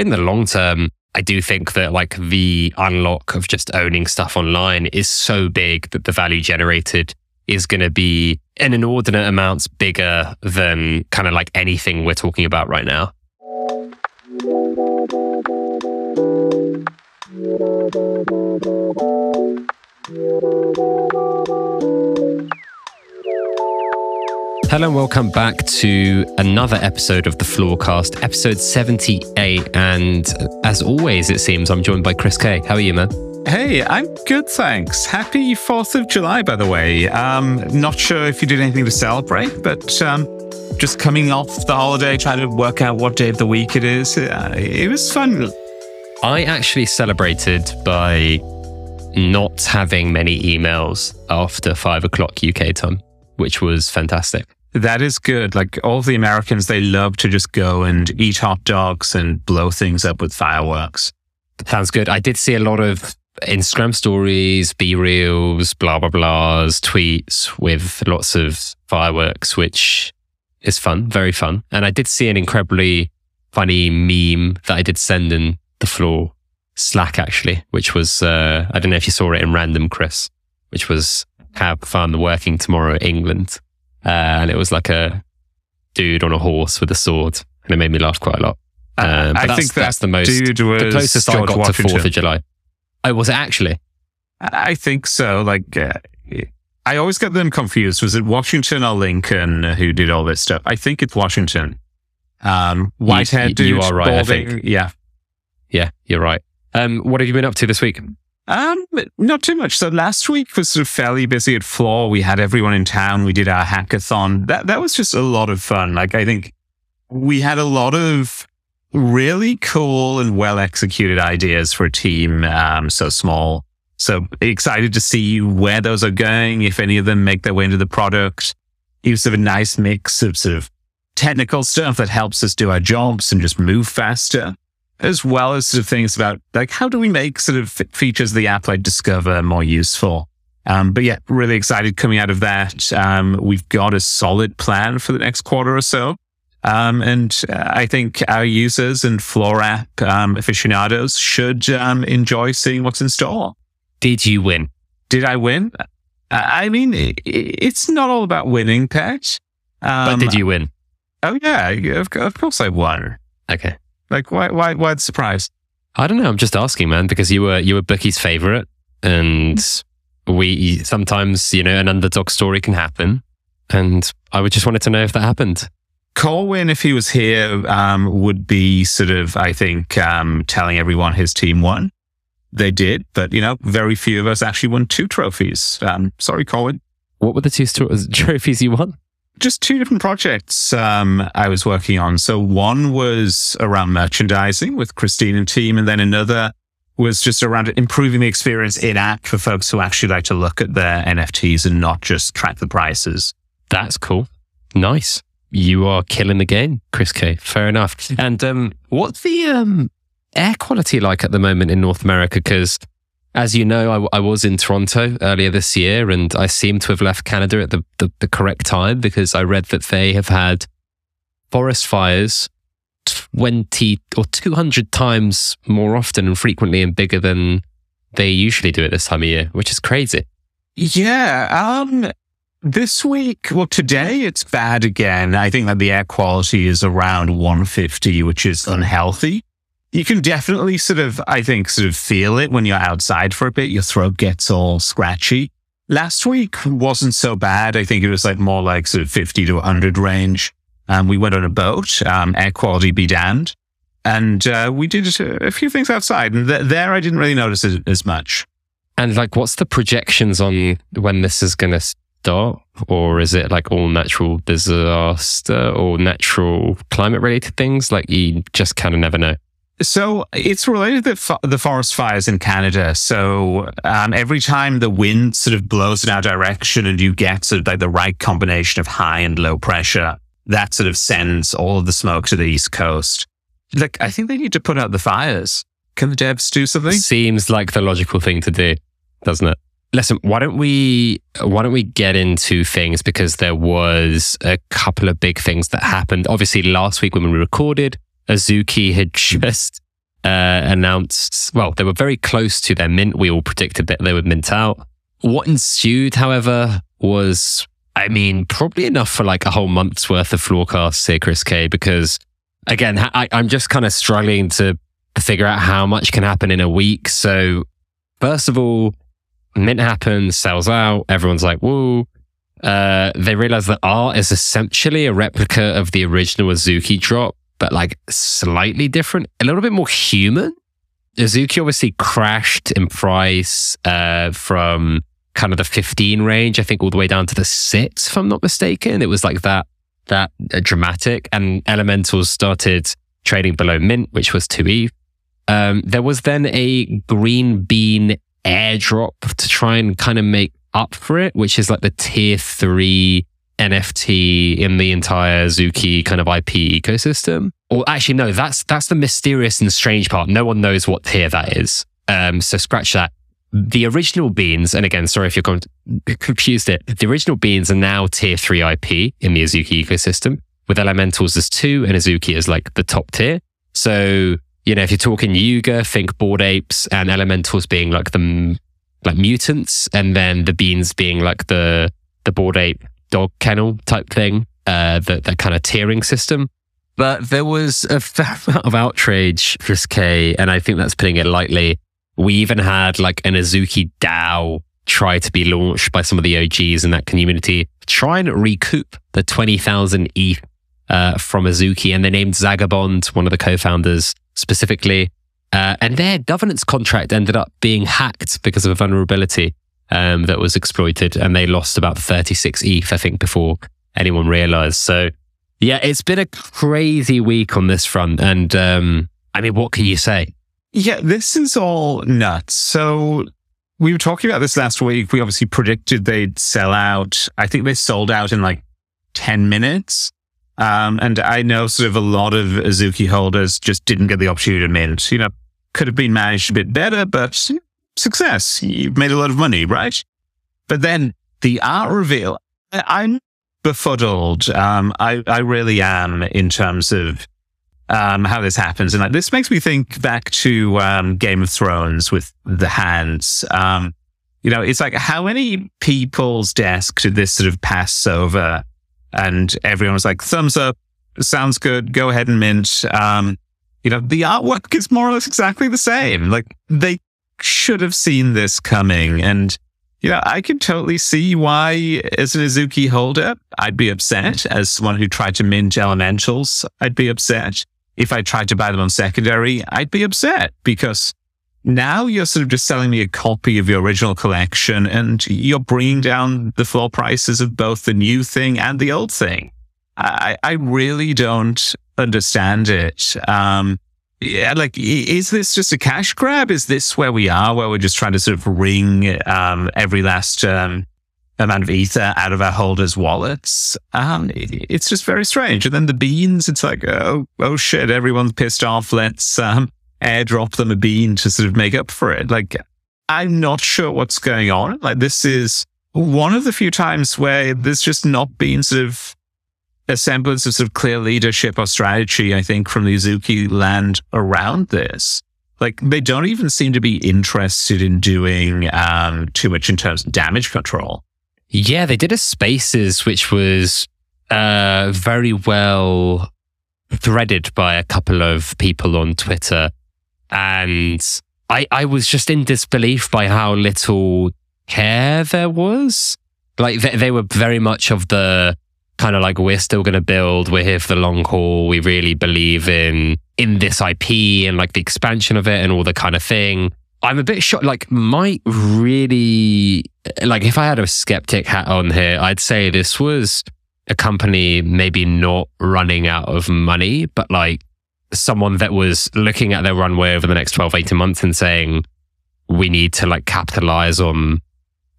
in the long term, I do think that like the unlock of just owning stuff online is so big that the value generated is going to be an inordinate amounts bigger than kind of like anything we're talking about right now. Hello and welcome back to another episode of the Floorcast, episode 78. And as always, it seems I'm joined by Chris K. How are you, man? Hey, I'm good, thanks. Happy 4th of July, by the way. Um, not sure if you did anything to celebrate, but um, just coming off the holiday, trying to work out what day of the week it is. Uh, it was fun. I actually celebrated by not having many emails after five o'clock UK time, which was fantastic. That is good. Like all the Americans, they love to just go and eat hot dogs and blow things up with fireworks. Sounds good. I did see a lot of Instagram stories, BeReals, blah, blah, blahs, tweets with lots of fireworks, which is fun, very fun. And I did see an incredibly funny meme that I did send in the floor Slack, actually, which was, uh, I don't know if you saw it in random, Chris, which was have fun working tomorrow England. Uh, and it was like a dude on a horse with a sword, and it made me laugh quite a lot. Uh, I think that's the most dude was the closest George I got Washington. to Fourth of July. Oh, was it actually? I think so. Like, uh, I always get them confused. Was it Washington or Lincoln who did all this stuff? I think it's Washington. Um, white hair you, dude. you are right. I think. Yeah. Yeah, you're right. Um, what have you been up to this week? Um, not too much. So last week was sort of fairly busy at Floor. We had everyone in town. We did our hackathon. That that was just a lot of fun. Like I think we had a lot of really cool and well executed ideas for a team um, so small. So excited to see where those are going. If any of them make their way into the product, it was sort of a nice mix of sort of technical stuff that helps us do our jobs and just move faster as well as sort of things about like how do we make sort of features of the app like Discover more useful. Um, but yeah, really excited coming out of that. Um, we've got a solid plan for the next quarter or so. Um, and uh, I think our users and Floor app um, aficionados should um, enjoy seeing what's in store. Did you win? Did I win? Uh, I mean, it's not all about winning, Pet. but did you win? Oh yeah, of course I won. Okay. Like why? Why? Why the surprise? I don't know. I'm just asking, man, because you were you were Bookie's favorite, and we sometimes you know an underdog story can happen, and I would just wanted to know if that happened. Corwin, if he was here, um, would be sort of, I think, um, telling everyone his team won. They did, but you know, very few of us actually won two trophies. Um, sorry, Corwin. What were the two sto- trophies you won? Just two different projects um, I was working on. So one was around merchandising with Christine and team, and then another was just around improving the experience in app for folks who actually like to look at their NFTs and not just track the prices. That's cool. Nice. You are killing the game, Chris K. Fair enough. And um, what's the um, air quality like at the moment in North America? Because as you know, I, I, was in Toronto earlier this year and I seem to have left Canada at the, the, the, correct time because I read that they have had forest fires 20 or 200 times more often and frequently and bigger than they usually do at this time of year, which is crazy. Yeah. Um, this week, well, today it's bad again. I think that the air quality is around 150, which is unhealthy you can definitely sort of, I think, sort of feel it when you're outside for a bit. Your throat gets all scratchy. Last week wasn't so bad. I think it was like more like sort of 50 to 100 range. Um, we went on a boat, um, air quality be damned. And uh, we did a few things outside. And th- there I didn't really notice it as much. And like, what's the projections on when this is going to start? Or is it like all natural disaster or natural climate related things? Like, you just kind of never know. So it's related to the forest fires in Canada. So um, every time the wind sort of blows in our direction and you get sort of like the right combination of high and low pressure, that sort of sends all of the smoke to the east coast. Like I think they need to put out the fires. Can the devs do something? Seems like the logical thing to do, doesn't it? Listen, why don't we why don't we get into things because there was a couple of big things that happened. Obviously, last week when we recorded, Azuki had just uh, announced, well, they were very close to their mint. We all predicted that they would mint out. What ensued, however, was, I mean, probably enough for like a whole month's worth of Floorcasts here, Chris K, because again, I, I'm just kind of struggling to figure out how much can happen in a week. So, first of all, mint happens, sells out, everyone's like, woo. Uh, they realize that art is essentially a replica of the original Azuki drop, but like slightly different, a little bit more human. Azuki obviously crashed in price uh, from kind of the 15 range, I think all the way down to the six, if I'm not mistaken. It was like that, that uh, dramatic. And elementals started trading below mint, which was 2E. Um, there was then a green bean airdrop to try and kind of make up for it, which is like the tier three NFT in the entire Zuki kind of IP ecosystem. Or actually, no, that's that's the mysterious and strange part. No one knows what tier that is. Um, so scratch that. The original beans, and again, sorry if you're confused it. The original beans are now tier three IP in the Azuki ecosystem, with elementals as two and Azuki as like the top tier. So you know, if you're talking Yuga, think Bored Apes and elementals being like the like mutants, and then the beans being like the the bored ape dog kennel type thing, uh, that that kind of tiering system. But there was a fair amount of outrage for K, and I think that's putting it lightly. We even had like an Azuki DAO try to be launched by some of the OGs in that community, try and recoup the 20,000 ETH uh, from Azuki. And they named Zagabond, one of the co founders, specifically. Uh, and their governance contract ended up being hacked because of a vulnerability um, that was exploited. And they lost about 36 ETH, I think, before anyone realized. So, yeah, it's been a crazy week on this front. And um, I mean, what can you say? Yeah, this is all nuts. So, we were talking about this last week. We obviously predicted they'd sell out. I think they sold out in like 10 minutes. Um, and I know sort of a lot of Azuki holders just didn't get the opportunity to mint. You know, could have been managed a bit better, but success. You've made a lot of money, right? But then the art reveal, I'm befuddled. Um, I, I really am in terms of um, how this happens. And like, this makes me think back to um, Game of Thrones with the hands. Um, you know, it's like how many people's desk did this sort of pass over and everyone was like, thumbs up, sounds good, go ahead and mint. Um, you know, the artwork is more or less exactly the same. Like they should have seen this coming. And, you know, I can totally see why, as an Azuki holder, I'd be upset. As someone who tried to mint elementals, I'd be upset. If I tried to buy them on secondary, I'd be upset because now you're sort of just selling me a copy of your original collection and you're bringing down the floor prices of both the new thing and the old thing. I, I really don't understand it. Um, yeah, like, is this just a cash grab? Is this where we are, where we're just trying to sort of wring um, every last um, amount of ether out of our holders' wallets? Um, it's just very strange. And then the beans, it's like, oh, oh shit, everyone's pissed off. Let's um, airdrop them a bean to sort of make up for it. Like, I'm not sure what's going on. Like, this is one of the few times where there's just not been sort of a semblance of sort of clear leadership or strategy, I think, from the Azuki land around this. Like, they don't even seem to be interested in doing um, too much in terms of damage control. Yeah, they did a spaces which was uh, very well threaded by a couple of people on Twitter and I, I was just in disbelief by how little care there was. Like they, they were very much of the kind of like we're still going to build. We're here for the long haul. We really believe in in this IP and like the expansion of it and all the kind of thing. I'm a bit shocked. Like, might really like if I had a skeptic hat on here, I'd say this was a company maybe not running out of money, but like someone that was looking at their runway over the next 12, 18 months and saying, we need to like capitalize on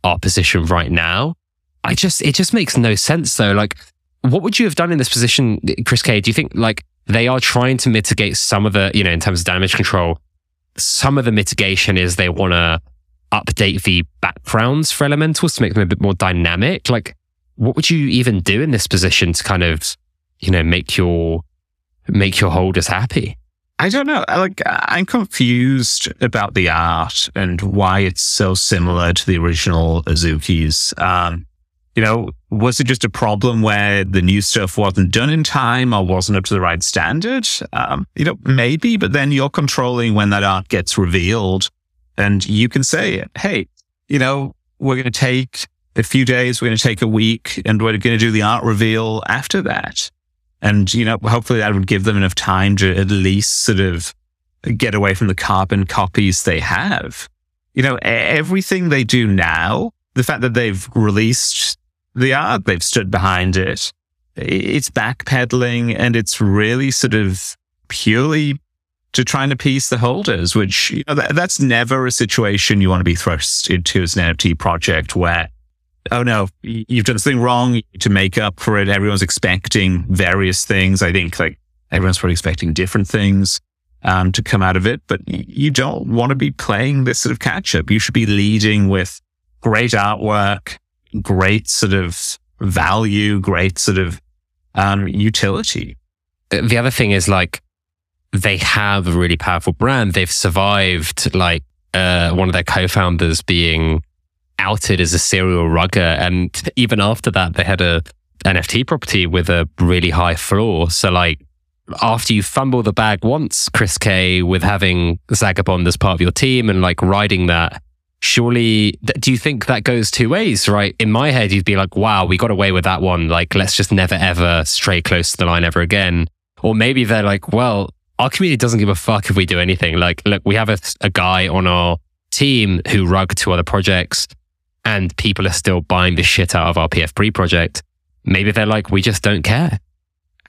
our position right now. I just, it just makes no sense though. Like, what would you have done in this position, Chris K? Do you think like they are trying to mitigate some of the, you know, in terms of damage control, some of the mitigation is they want to update the backgrounds for elementals to make them a bit more dynamic? Like, what would you even do in this position to kind of, you know, make your make your holders happy? I don't know. Like, I'm confused about the art and why it's so similar to the original Azuki's. Um, you know, was it just a problem where the new stuff wasn't done in time or wasn't up to the right standard? Um, you know, maybe, but then you're controlling when that art gets revealed and you can say, Hey, you know, we're going to take a few days, we're going to take a week and we're going to do the art reveal after that. And, you know, hopefully that would give them enough time to at least sort of get away from the carbon copies they have. You know, everything they do now, the fact that they've released the art, they've stood behind it, it's backpedaling and it's really sort of purely to try and appease the holders, which, you know, that, that's never a situation you want to be thrust into as an NFT project where oh no, you've done something wrong to make up for it. Everyone's expecting various things. I think like everyone's probably expecting different things um, to come out of it, but you don't want to be playing this sort of catch up. You should be leading with great artwork, great sort of value, great sort of um, utility. The other thing is like they have a really powerful brand. They've survived like uh, one of their co-founders being outed as a serial rugger. And even after that, they had a NFT property with a really high floor. So like after you fumble the bag once, Chris K, with having Zagabond as part of your team and like riding that, surely do you think that goes two ways, right? In my head, you'd be like, wow, we got away with that one. Like, let's just never ever stray close to the line ever again. Or maybe they're like, well, our community doesn't give a fuck if we do anything. Like, look, we have a, a guy on our team who rug to other projects and people are still buying the shit out of our PF project, maybe they're like, we just don't care.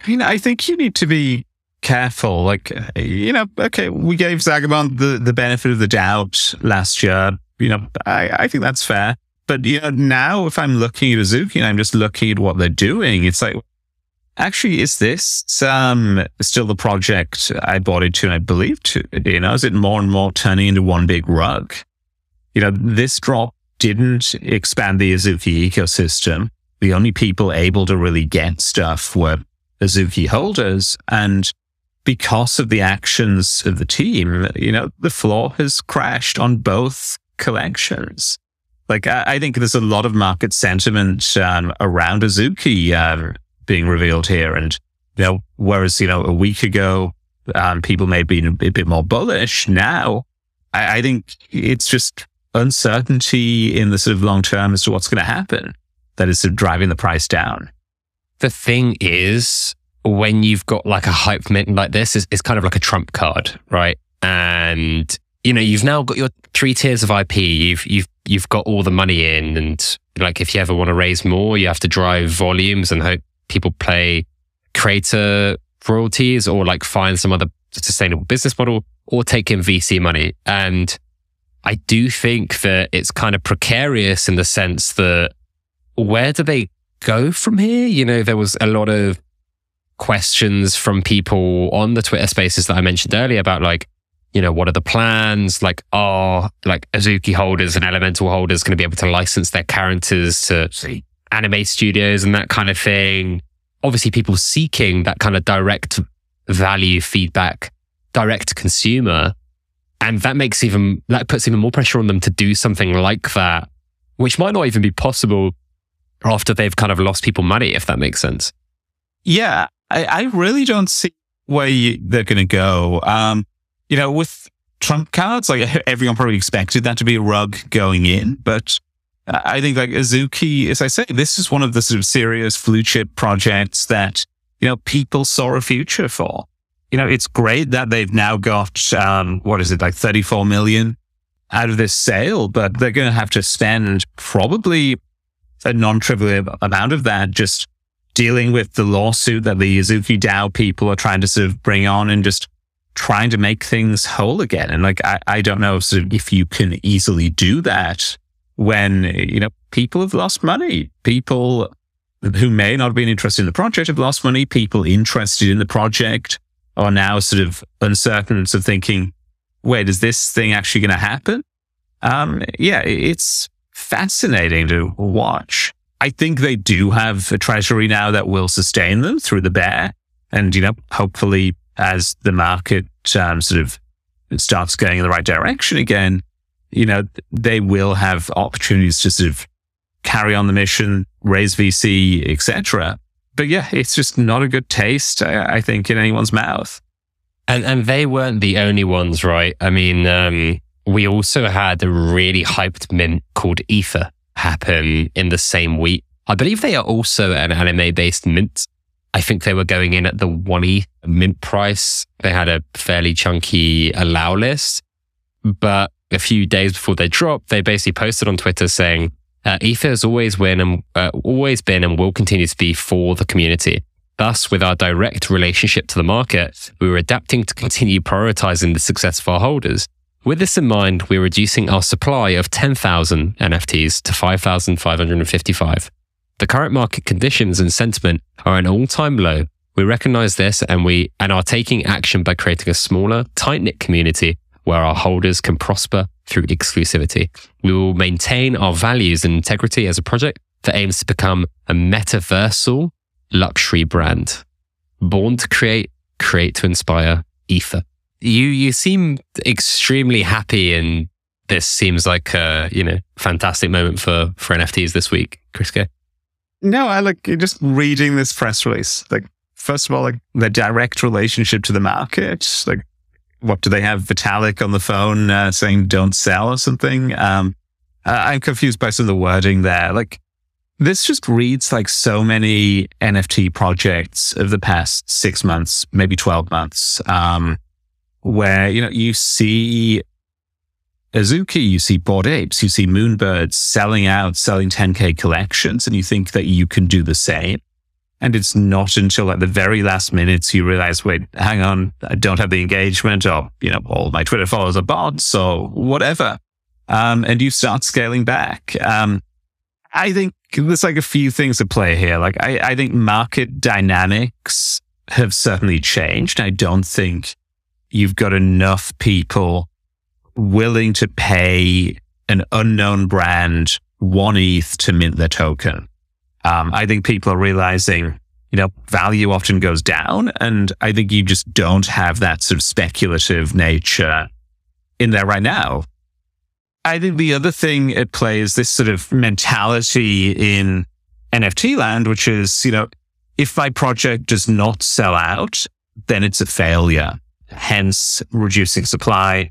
I mean, I think you need to be careful. Like, you know, okay, we gave Zagabond the, the benefit of the doubt last year. You know, I, I think that's fair. But, you know, now if I'm looking at Azuki and I'm just looking at what they're doing, it's like, actually, is this um, still the project I bought into and I believed to? You know, is it more and more turning into one big rug? You know, this drop didn't expand the Azuki ecosystem. The only people able to really get stuff were Azuki holders. And because of the actions of the team, you know, the floor has crashed on both collections. Like, I, I think there's a lot of market sentiment um, around Azuki um, being revealed here. And, you know, whereas, you know, a week ago, um, people may be a bit more bullish. Now, I, I think it's just uncertainty in the sort of long term as to what's going to happen that is sort of driving the price down. The thing is, when you've got like a hype mint like this, it's, it's kind of like a trump card, right? And you know, you've now got your three tiers of IP. You've you've you've got all the money in, and like if you ever want to raise more, you have to drive volumes and hope people play creator royalties or like find some other sustainable business model or take in VC money. And I do think that it's kind of precarious in the sense that where do they go from here? You know, there was a lot of questions from people on the Twitter spaces that I mentioned earlier about like, you know, what are the plans? Like, are like Azuki holders and Elemental holders going to be able to license their characters to see anime studios and that kind of thing? Obviously, people seeking that kind of direct value feedback, direct consumer and that makes even, that puts even more pressure on them to do something like that, which might not even be possible after they've kind of lost people money, if that makes sense. Yeah, I, I really don't see where you, they're going to go. Um, you know, with trump cards, like everyone probably expected that to be a rug going in, but I think like Azuki, as I say, this is one of the sort of serious blue chip projects that, you know, people saw a future for. You know, it's great that they've now got, um, what is it, like 34 million out of this sale, but they're going to have to spend probably a non trivial amount of that just dealing with the lawsuit that the Azuki DAO people are trying to sort of bring on and just trying to make things whole again. And like, I, I don't know sort of if you can easily do that when, you know, people have lost money. People who may not have been interested in the project have lost money. People interested in the project are now sort of uncertain of thinking, wait, is this thing actually going to happen? Um, yeah, it's fascinating to watch. I think they do have a treasury now that will sustain them through the bear. And, you know, hopefully as the market um, sort of starts going in the right direction again, you know, they will have opportunities to sort of carry on the mission, raise VC, etc. But yeah, it's just not a good taste, I, I, think, in anyone's mouth. And and they weren't the only ones, right? I mean, um, we also had a really hyped mint called Ether happen in the same week. I believe they are also an anime based mint. I think they were going in at the one ETH mint price. They had a fairly chunky allow list, but a few days before they dropped, they basically posted on Twitter saying, uh, Ether has always been and uh, always been and will continue to be for the community. Thus, with our direct relationship to the market, we were adapting to continue prioritizing the success of our holders. With this in mind, we're reducing our supply of 10,000 NFTs to 5,555. The current market conditions and sentiment are an all-time low. We recognize this and we and are taking action by creating a smaller, tight-knit community where our holders can prosper through exclusivity. We will maintain our values and integrity as a project that aims to become a metaversal luxury brand. Born to create, create to inspire, Ether. You you seem extremely happy and this seems like a, you know, fantastic moment for for NFTs this week, Chris. No, I like just reading this press release. Like first of all, like the direct relationship to the market, like what do they have Vitalik on the phone uh, saying don't sell or something? Um, I'm confused by some of the wording there. Like this just reads like so many NFT projects of the past six months, maybe 12 months, um, where, you know, you see Azuki, you see Bored Apes, you see Moonbirds selling out, selling 10K collections, and you think that you can do the same. And it's not until at the very last minutes you realize, wait, hang on, I don't have the engagement or, you know, all my Twitter followers are bots or whatever. Um, and you start scaling back. Um, I think there's like a few things at play here. Like I, I think market dynamics have certainly changed. I don't think you've got enough people willing to pay an unknown brand one ETH to mint their token. Um, I think people are realizing, you know, value often goes down. And I think you just don't have that sort of speculative nature in there right now. I think the other thing at play is this sort of mentality in NFT land, which is, you know, if my project does not sell out, then it's a failure. Hence reducing supply,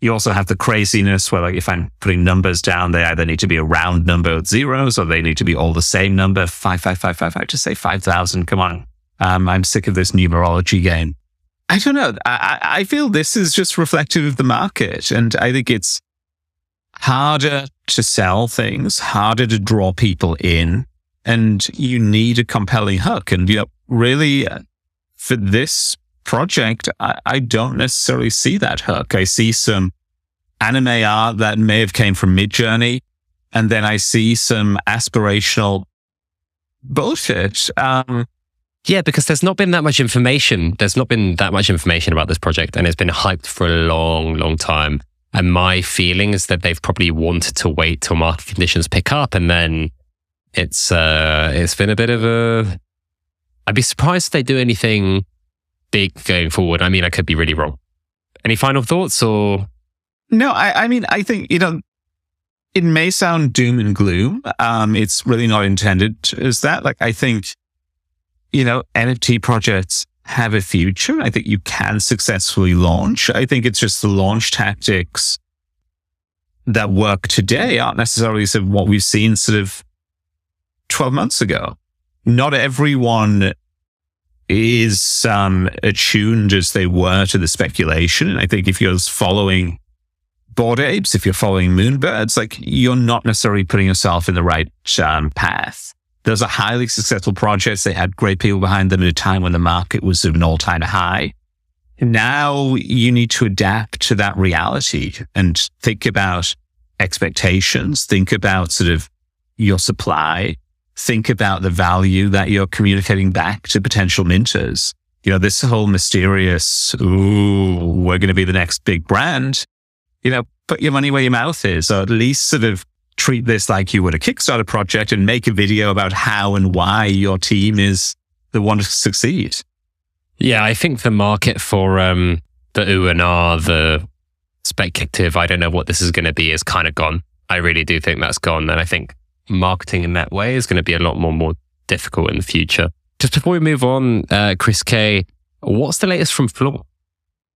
you also have the craziness where like if I'm putting numbers down, they either need to be a round number with zeros or they need to be all the same number. Five, five, five, five, five. Just say 5,000. Come on. Um, I'm sick of this numerology game. I don't know. I, I feel this is just reflective of the market. And I think it's harder to sell things, harder to draw people in. And you need a compelling hook. And, you know, really uh, for this project, I, I don't necessarily see that hook. I see some anime art that may have came from Midjourney, and then I see some aspirational bullshit. Um, yeah, because there's not been that much information. There's not been that much information about this project, and it's been hyped for a long, long time. And my feeling is that they've probably wanted to wait till market conditions pick up, and then it's uh, it's been a bit of a. I'd be surprised if they do anything big going forward. I mean, I could be really wrong. Any final thoughts or? No, I, I mean, I think, you know, it may sound doom and gloom. Um, it's really not intended as that. Like, I think, you know, NFT projects have a future. I think you can successfully launch. I think it's just the launch tactics that work today aren't necessarily sort of what we've seen sort of 12 months ago. Not everyone is um, attuned as they were to the speculation. And I think if you're following Bored Apes, if you're following moonbirds, like you're not necessarily putting yourself in the right um, path. Those are highly successful projects. They had great people behind them at a time when the market was at an all time high. Now you need to adapt to that reality and think about expectations, think about sort of your supply, think about the value that you're communicating back to potential minters. You know, this whole mysterious, ooh, we're going to be the next big brand. You know, put your money where your mouth is, or at least sort of treat this like you would a Kickstarter project and make a video about how and why your team is the one to succeed. Yeah, I think the market for um, the ooh and ah, the speculative, I don't know what this is going to be, is kind of gone. I really do think that's gone. And I think marketing in that way is going to be a lot more, more difficult in the future. Just before we move on, uh, Chris K, what's the latest from Floor?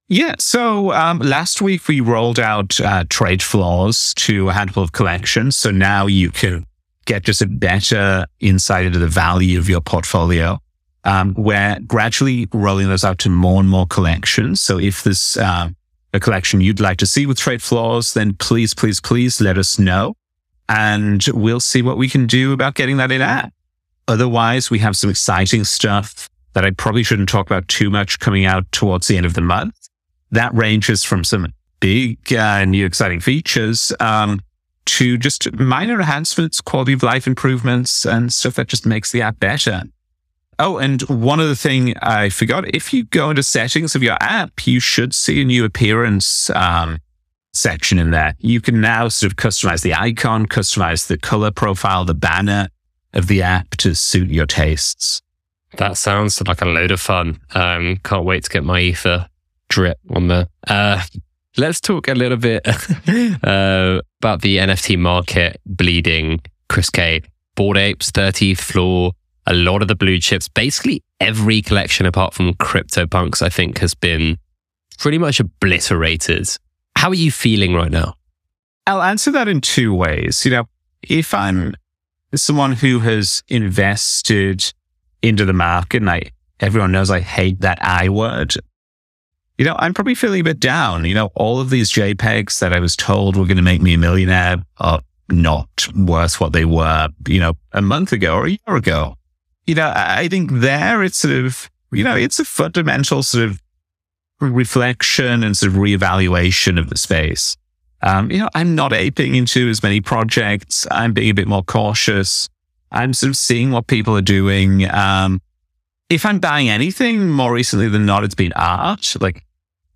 Yeah, so um, last week we rolled out uh, trade floors to a handful of collections. So now you can get just a better insight into the value of your portfolio. Um, we're gradually rolling those out to more and more collections. So if there's uh, a collection you'd like to see with trade floors, then please, please, please let us know. And we'll see what we can do about getting that in app. Otherwise, we have some exciting stuff that I probably shouldn't talk about too much coming out towards the end of the month. That ranges from some big uh, new exciting features um, to just minor enhancements, quality of life improvements, and stuff that just makes the app better. Oh, and one other thing I forgot if you go into settings of your app, you should see a new appearance um, section in there. You can now sort of customize the icon, customize the color profile, the banner of the app to suit your tastes. That sounds like a load of fun. Um, can't wait to get my ether drip on there. Uh, let's talk a little bit uh, about the NFT market bleeding. Chris K, Bored Apes, 30th floor, a lot of the blue chips, basically every collection apart from CryptoPunks, I think has been pretty much obliterated. How are you feeling right now? I'll answer that in two ways. You know, if I'm someone who has invested into the market and I, everyone knows I hate that I word, you know, I'm probably feeling a bit down. You know, all of these JPEGs that I was told were going to make me a millionaire are not worth what they were, you know, a month ago or a year ago. You know, I think there it's sort of, you know, it's a fundamental sort of reflection and sort of reevaluation of the space. Um, you know, I'm not aping into as many projects. I'm being a bit more cautious. I'm sort of seeing what people are doing. Um, if I'm buying anything more recently than not, it's been art. Like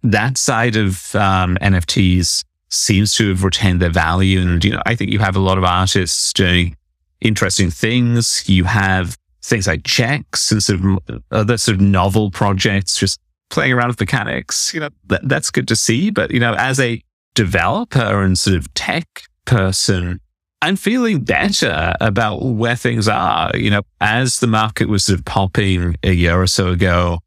that side of um, NFTs seems to have retained their value. And, you know, I think you have a lot of artists doing interesting things. You have things like checks and sort of other sort of novel projects, just playing around with mechanics. You know, that, that's good to see. But, you know, as a developer and sort of tech person, I'm feeling better about where things are. You know, as the market was sort of popping a year or so ago,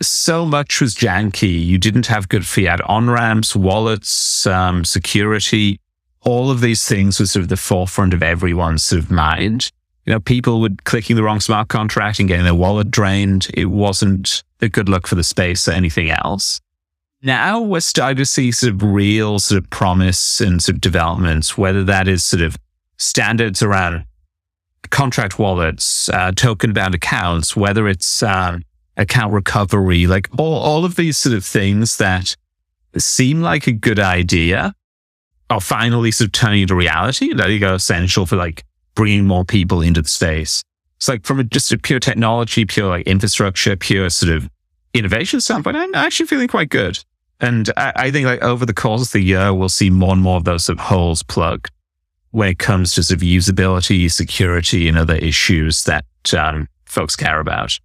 so much was janky. You didn't have good fiat on ramps, wallets, um, security. All of these things were sort of the forefront of everyone's sort of mind. You know, people were clicking the wrong smart contract and getting their wallet drained. It wasn't a good look for the space or anything else. Now we're starting to see sort of real sort of promise and sort of developments, whether that is sort of standards around contract wallets, uh, token bound accounts, whether it's um, account recovery, like all, all of these sort of things that seem like a good idea are finally sort of turning into reality. That are essential for like bringing more people into the space. It's like from a, just a pure technology, pure like infrastructure, pure sort of innovation standpoint, I'm actually feeling quite good. And I, I think like over the course of the year, we'll see more and more of those sort of holes plugged when it comes to sort of usability, security, and other issues that um, folks care about.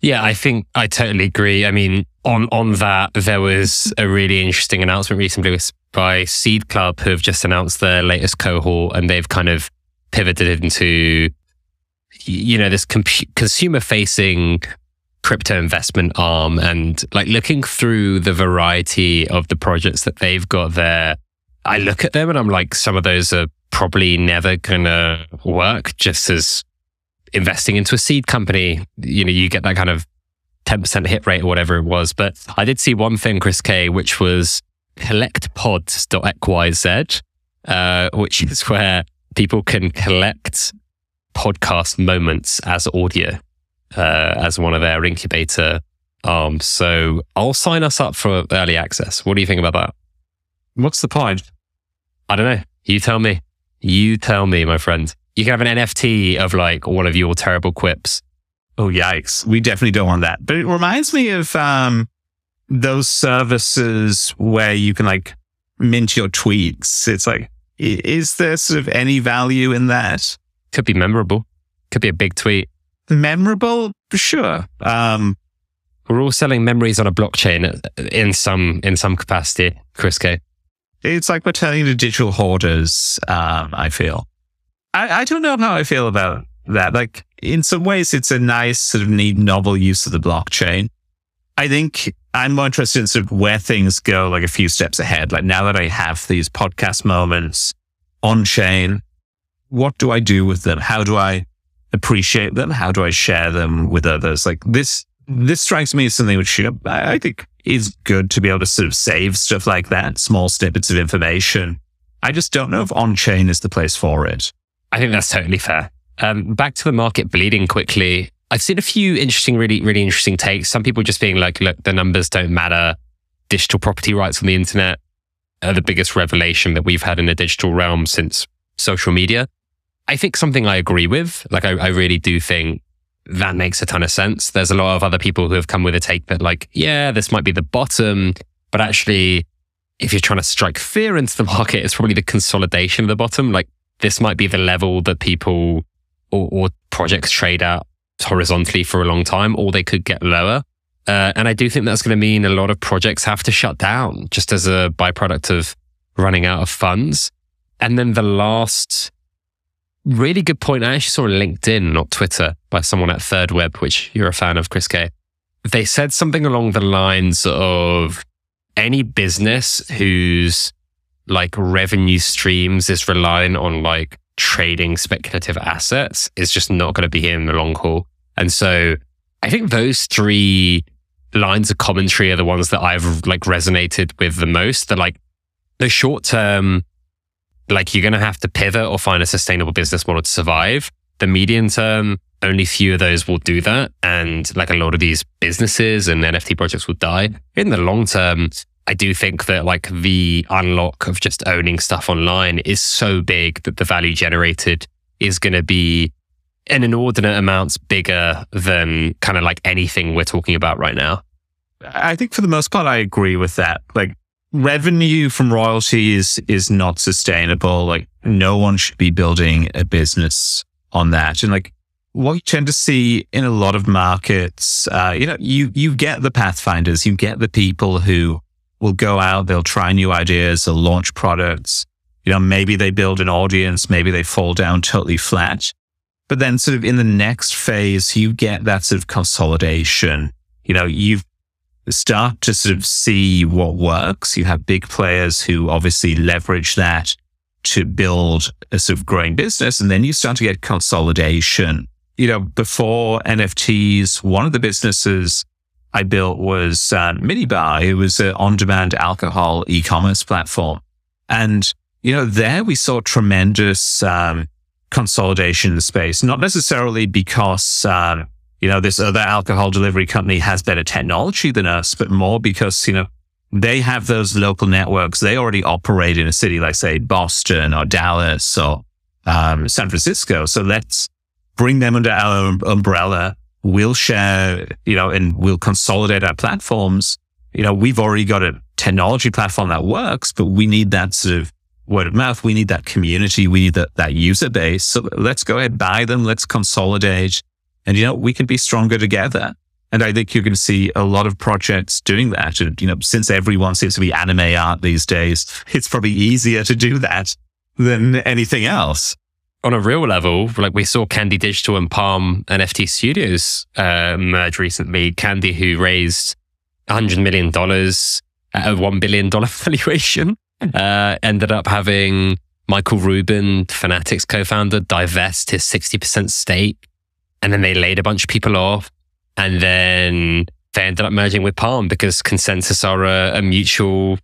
Yeah, I think I totally agree. I mean, on on that, there was a really interesting announcement recently by Seed Club, who have just announced their latest cohort, and they've kind of pivoted into, you know, this comp- consumer-facing crypto investment arm, and like looking through the variety of the projects that they've got there. I look at them and I'm like, some of those are probably never gonna work, just as investing into a seed company, you know, you get that kind of 10% hit rate or whatever it was. But I did see one thing, Chris K, which was collectpods.xyz, uh, which is where people can collect podcast moments as audio uh, as one of their incubator arms. So I'll sign us up for early access. What do you think about that? What's the point? I don't know. You tell me. You tell me, my friend. You can have an NFT of like all of your terrible quips. Oh, yikes. We definitely don't want that. But it reminds me of um, those services where you can like mint your tweets. It's like, is there sort of any value in that? Could be memorable. Could be a big tweet. Memorable? Sure. Um, we're all selling memories on a blockchain in some in some capacity. Chris K. It's like we're telling the digital hoarders. Um, I feel. I, I don't know how I feel about that. Like in some ways, it's a nice sort of neat, novel use of the blockchain. I think I'm more interested in sort of where things go, like a few steps ahead. Like now that I have these podcast moments on chain, what do I do with them? How do I appreciate them? How do I share them with others? Like this, this strikes me as something which you know, I think is good to be able to sort of save stuff like that, small snippets of information. I just don't know if on chain is the place for it. I think that's totally fair. Um, back to the market bleeding quickly. I've seen a few interesting, really, really interesting takes. Some people just being like, look, the numbers don't matter. Digital property rights on the internet are the biggest revelation that we've had in the digital realm since social media. I think something I agree with. Like, I, I really do think that makes a ton of sense. There's a lot of other people who have come with a take that, like, yeah, this might be the bottom, but actually, if you're trying to strike fear into the market, it's probably the consolidation of the bottom. Like, this might be the level that people or, or projects trade at horizontally for a long time, or they could get lower. Uh, and I do think that's going to mean a lot of projects have to shut down just as a byproduct of running out of funds. And then the last really good point I actually saw on LinkedIn, not Twitter, by someone at thirdweb, which you're a fan of, Chris K. They said something along the lines of any business whose like revenue streams is relying on like trading speculative assets is just not going to be here in the long haul. And so I think those three lines of commentary are the ones that I've like resonated with the most. They're like the short term, like you're going to have to pivot or find a sustainable business model to survive. The medium term, only few of those will do that. And like a lot of these businesses and NFT projects will die. In the long term, I do think that like the unlock of just owning stuff online is so big that the value generated is going to be an inordinate amounts bigger than kind of like anything we're talking about right now. I think for the most part, I agree with that. Like revenue from royalties is not sustainable. Like no one should be building a business on that. And like what you tend to see in a lot of markets, uh, you know, you, you get the pathfinders, you get the people who will go out, they'll try new ideas, they'll launch products. You know, maybe they build an audience, maybe they fall down totally flat. But then sort of in the next phase, you get that sort of consolidation. You know, you start to sort of see what works. You have big players who obviously leverage that to build a sort of growing business. And then you start to get consolidation. You know, before NFTs, one of the businesses I built was uh, Minibar. It was an on-demand alcohol e-commerce platform. And, you know, there we saw tremendous um, consolidation in the space, not necessarily because, um, you know, this other alcohol delivery company has better technology than us, but more because, you know, they have those local networks. They already operate in a city like, say, Boston or Dallas or um, San Francisco. So let's bring them under our umbrella we'll share, you know, and we'll consolidate our platforms. You know, we've already got a technology platform that works, but we need that sort of word of mouth. We need that community. We need that, that user base. So let's go ahead, buy them. Let's consolidate. And, you know, we can be stronger together. And I think you're going to see a lot of projects doing that. And, you know, since everyone seems to be anime art these days, it's probably easier to do that than anything else on a real level, like we saw Candy Digital and Palm NFT Studios uh, merge recently. Candy, who raised $100 million at a $1 billion valuation, uh, ended up having Michael Rubin, Fanatics co founder, divest his 60% stake. And then they laid a bunch of people off. And then they ended up merging with Palm because ConsenSys are a, a mutual,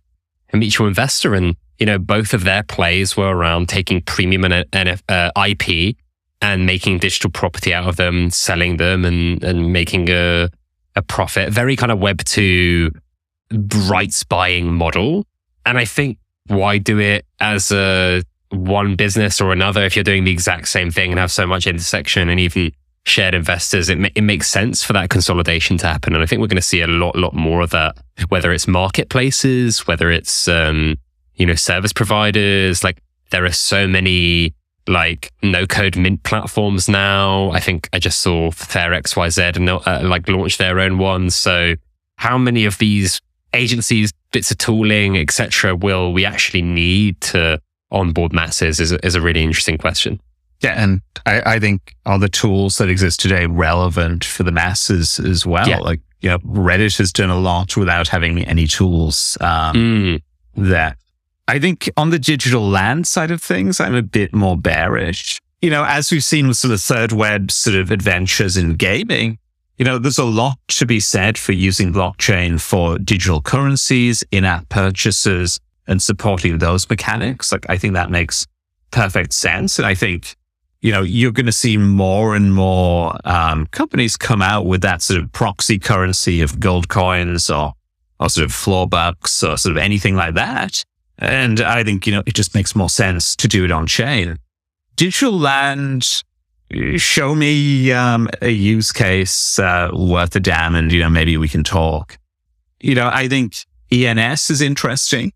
a mutual investor. And you know, both of their plays were around taking premium and, uh, IP and making digital property out of them, selling them and, and making a, a profit. Very kind of web two rights buying model. And I think why do it as a one business or another if you're doing the exact same thing and have so much intersection and even shared investors, it, it makes sense for that consolidation to happen. And I think we're going to see a lot, lot more of that, whether it's marketplaces, whether it's, um, you know, service providers. Like there are so many like no code mint platforms now. I think I just saw Fair XYZ and uh, like launch their own ones. So how many of these agencies, bits of tooling, etc., will we actually need to onboard masses is, is a really interesting question. Yeah, and I, I, think are the tools that exist today relevant for the masses as well? Yeah. Like, you know, Reddit has done a lot without having any tools um, mm. that I think on the digital land side of things, I'm a bit more bearish. You know, as we've seen with sort of thirdweb sort of adventures in gaming, you know, there's a lot to be said for using blockchain for digital currencies, in-app purchases, and supporting those mechanics. Like, I think that makes perfect sense. And I think, you know, you're going to see more and more um, companies come out with that sort of proxy currency of gold coins or, or sort of floor bucks or sort of anything like that. And I think, you know, it just makes more sense to do it on chain. Digital land show me um, a use case uh, worth a damn and, you know, maybe we can talk. You know, I think ENS is interesting.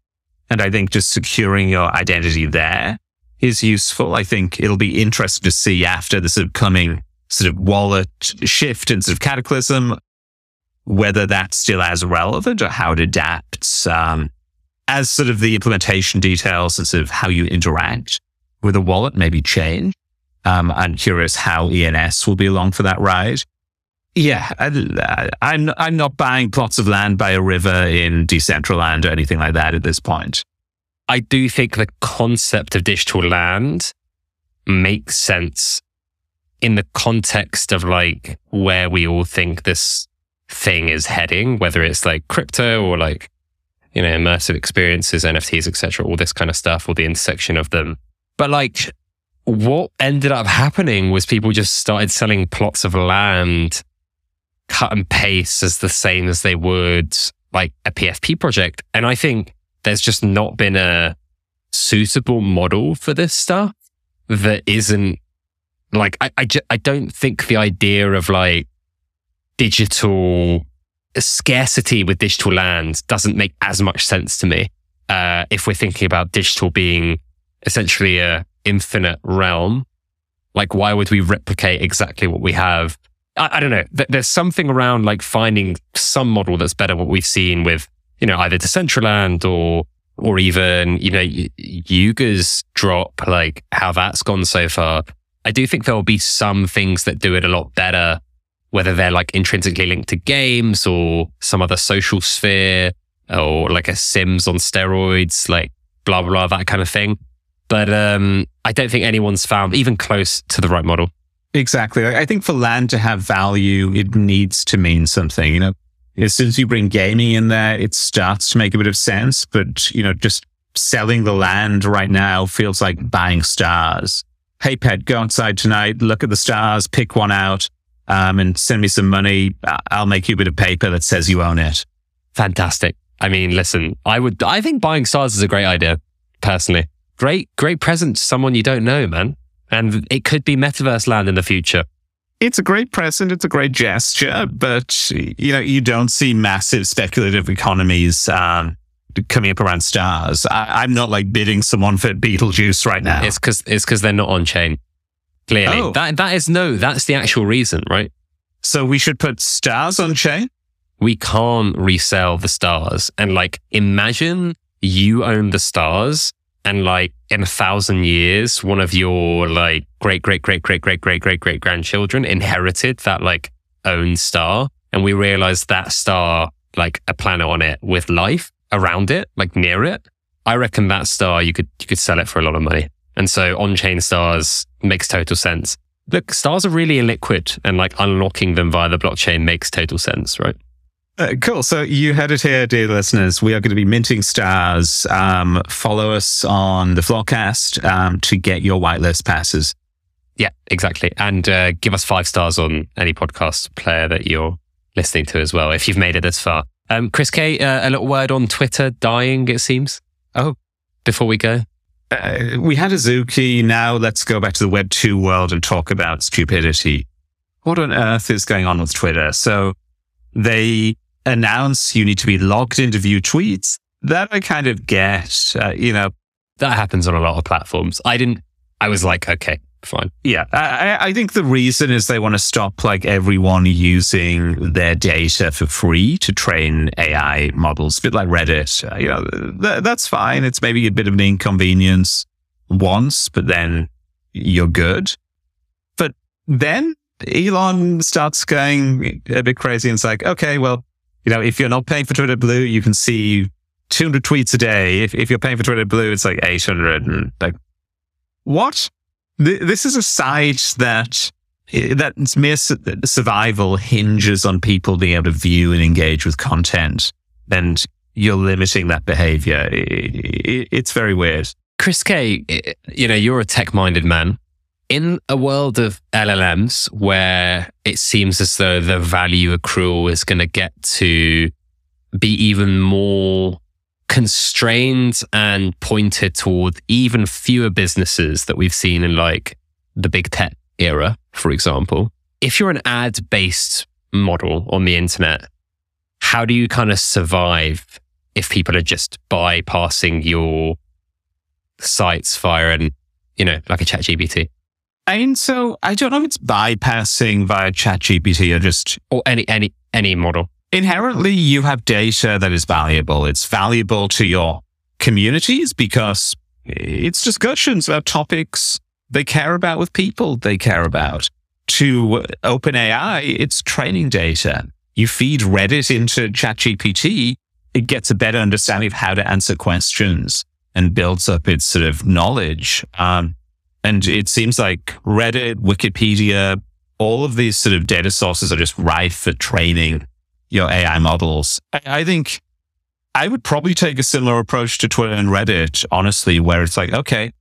And I think just securing your identity there is useful. I think it'll be interesting to see after the sort of coming sort of wallet shift and sort of cataclysm, whether that's still as relevant or how it adapts um, as sort of the implementation details and sort of how you interact with a wallet maybe change. Um, I'm curious how ENS will be along for that ride. Yeah, I, I'm I'm not buying plots of land by a river in Decentraland or anything like that at this point. I do think the concept of digital land makes sense in the context of like where we all think this thing is heading, whether it's like crypto or like you know immersive experiences, NFTs, etc., all this kind of stuff, or the intersection of them. But like what ended up happening was people just started selling plots of land cut and paste as the same as they would like a PFP project. And I think there's just not been a suitable model for this stuff that isn't like, I, I, ju- I don't think the idea of like digital scarcity with digital land doesn't make as much sense to me. Uh, if we're thinking about digital being essentially a infinite realm, like why would we replicate exactly what we have? I, I don't know. There's something around like finding some model that's better what we've seen with, you know, either Decentraland or or even, you know, Yuga's drop, like how that's gone so far. I do think there will be some things that do it a lot better, whether they're like intrinsically linked to games or some other social sphere or like a Sims on steroids, like blah, blah, blah that kind of thing. But um, I don't think anyone's found even close to the right model. Exactly. I think for land to have value, it needs to mean something. You know, as soon as you bring gaming in there, it starts to make a bit of sense. But, you know, just selling the land right now feels like buying stars. Hey, Pet, go outside tonight, look at the stars, pick one out, um, and send me some money. I'll make you a bit of paper that says you own it. Fantastic. I mean, listen, I would, I think buying stars is a great idea, personally great, great present to someone you don't know, man. And it could be metaverse land in the future. It's a great present. It's a great gesture, but you know, you don't see massive speculative economies um, coming up around stars. I, am not like bidding someone for Betelgeuse right now. It's because it's because they're not on chain. Clearly, oh. that that is no. That's the actual reason, right? So we should put stars on chain. We can't resell the stars, and like imagine you own the stars and like in a thousand years, one of your like great, great, great, great, great, great, great, great grandchildren inherited that like own star. And we realized that star, like a planet on it with life around it, like near it. I reckon that star, you could, you could sell it for a lot of money. And so on chain stars makes total sense. Look, stars are really illiquid and like unlocking them via the blockchain makes total sense, right? Uh, cool. So you heard it here, dear listeners. We are going to be minting stars. Um, follow us on the Floorcast um, to get your whitelist passes. Yeah, exactly. And uh, give us five stars on any podcast player that you're listening to as well, if you've made it this far. Um, Chris K, uh, a little word on Twitter dying, it seems. Oh, before we go. Uh, we had Azuki. Now let's go back to the Web 2 world and talk about stupidity. What on earth is going on with Twitter? So they announce you need to be logged in to view tweets. That I kind of get, uh, you know. That happens on a lot of platforms. I didn't, I was like, okay, fine. Yeah, I, I think the reason is they want to stop like everyone using their data for free to train AI models, a bit like Reddit. Uh, you know, th- that's fine. It's maybe a bit of an inconvenience once, but then you're good. But then Elon starts going a bit crazy and it's like, okay, well, you know, if you're not paying for Twitter Blue, you can see 200 tweets a day. If, if you're paying for Twitter Blue, it's like 800. And like, what? this is a site that eh, that mere survival hinges on people being able to view and engage with content, and you're limiting that behavior. it's very weird. Chris K, eh, you know, you're a tech minded man. In a world of LLMs where it seems as though the value accrual is going to get to be even more constrained and pointed toward even fewer businesses that we've seen in like the big tech era, for example. If you're an ad based model on the internet, how do you kind of survive if people are just bypassing your sites via an, you know, like a chat GPT? And so I don't know if it's bypassing via ChatGPT or just or any any any model inherently you have data that is valuable. It's valuable to your communities because it's discussions about topics they care about with people they care about. To OpenAI, it's training data. You feed Reddit into ChatGPT, it gets a better understanding of how to answer questions and builds up its sort of knowledge. Um, and it seems like Reddit, Wikipedia, all of these sort of data sources are just rife for training your AI models. I, I think I would probably take a similar approach to Twitter and Reddit, honestly, where it's like, okay,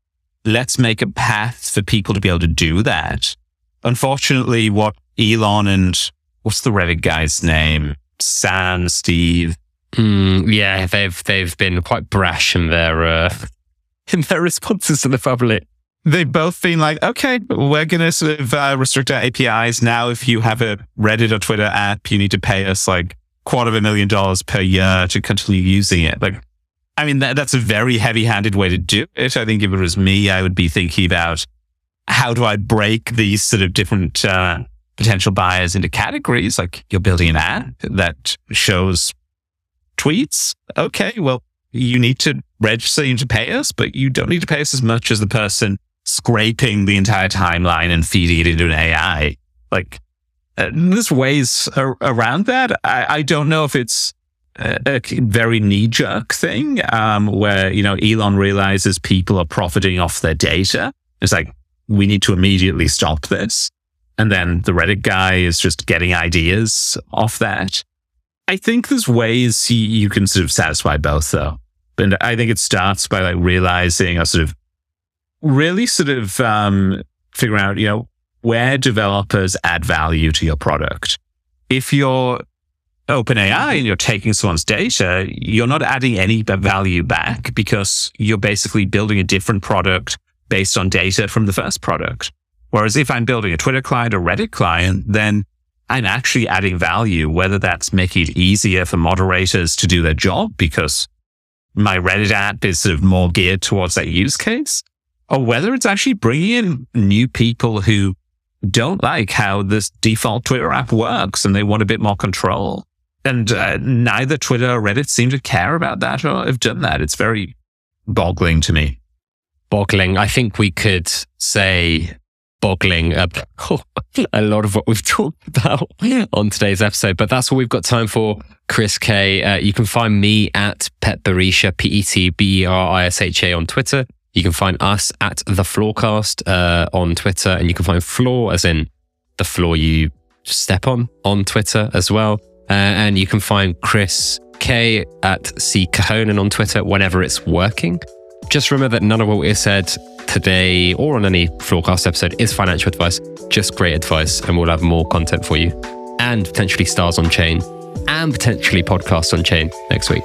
let's make a path for people to be able to do that. Unfortunately, what Elon and what's the Reddit guy's name? Sam, Steve. Mm, yeah, they've they've been quite brash in their uh, in their responses to the public they've both been like, okay, we're going to sort of uh, restrict our APIs. Now, if you have a Reddit or Twitter app, you need to pay us like quarter of a million dollars per year to continue using it. Like, I mean, that, that's a very heavy handed way to do it. I think if it was me, I would be thinking about how do I break these sort of different uh, potential buyers into categories? Like you're building an app that shows tweets. Okay, well, you need to register, you need to pay us, but you don't need to pay us as much as the person scraping the entire timeline and feeding it into an AI. Like, uh, there's ways ar- around that. I, I, don't know if it's a, very knee jerk thing um, where, you know, Elon realizes people are profiting off their data. It's like, we need to immediately stop this. And then the Reddit guy is just getting ideas off that. I think there's ways you can sort of satisfy both though. And I think it starts by like realizing or sort of really sort of um, figure out, you know, where developers add value to your product. If you're OpenAI and you're taking someone's data, you're not adding any value back because you're basically building a different product based on data from the first product. Whereas if I'm building a Twitter client or Reddit client, then I'm actually adding value, whether that's making it easier for moderators to do their job because my Reddit app is sort of more geared towards that use case, or whether it's actually bringing in new people who don't like how this default Twitter app works and they want a bit more control. And uh, neither Twitter or Reddit seem to care about that or have done that. It's very boggling to me. Boggling. I think we could say boggling a, a lot of what we've talked about on today's episode, but that's all we've got time for. Chris K. Uh, you can find me at Pet Berisha, P E T B E R I S H A on Twitter. You can find us at the Floorcast uh, on Twitter, and you can find Floor as in the floor you step on on Twitter as well. Uh, and you can find Chris K at C Cahonan on Twitter whenever it's working. Just remember that none of what we said today or on any Floorcast episode is financial advice, just great advice, and we'll have more content for you and potentially stars on chain and potentially podcasts on chain next week.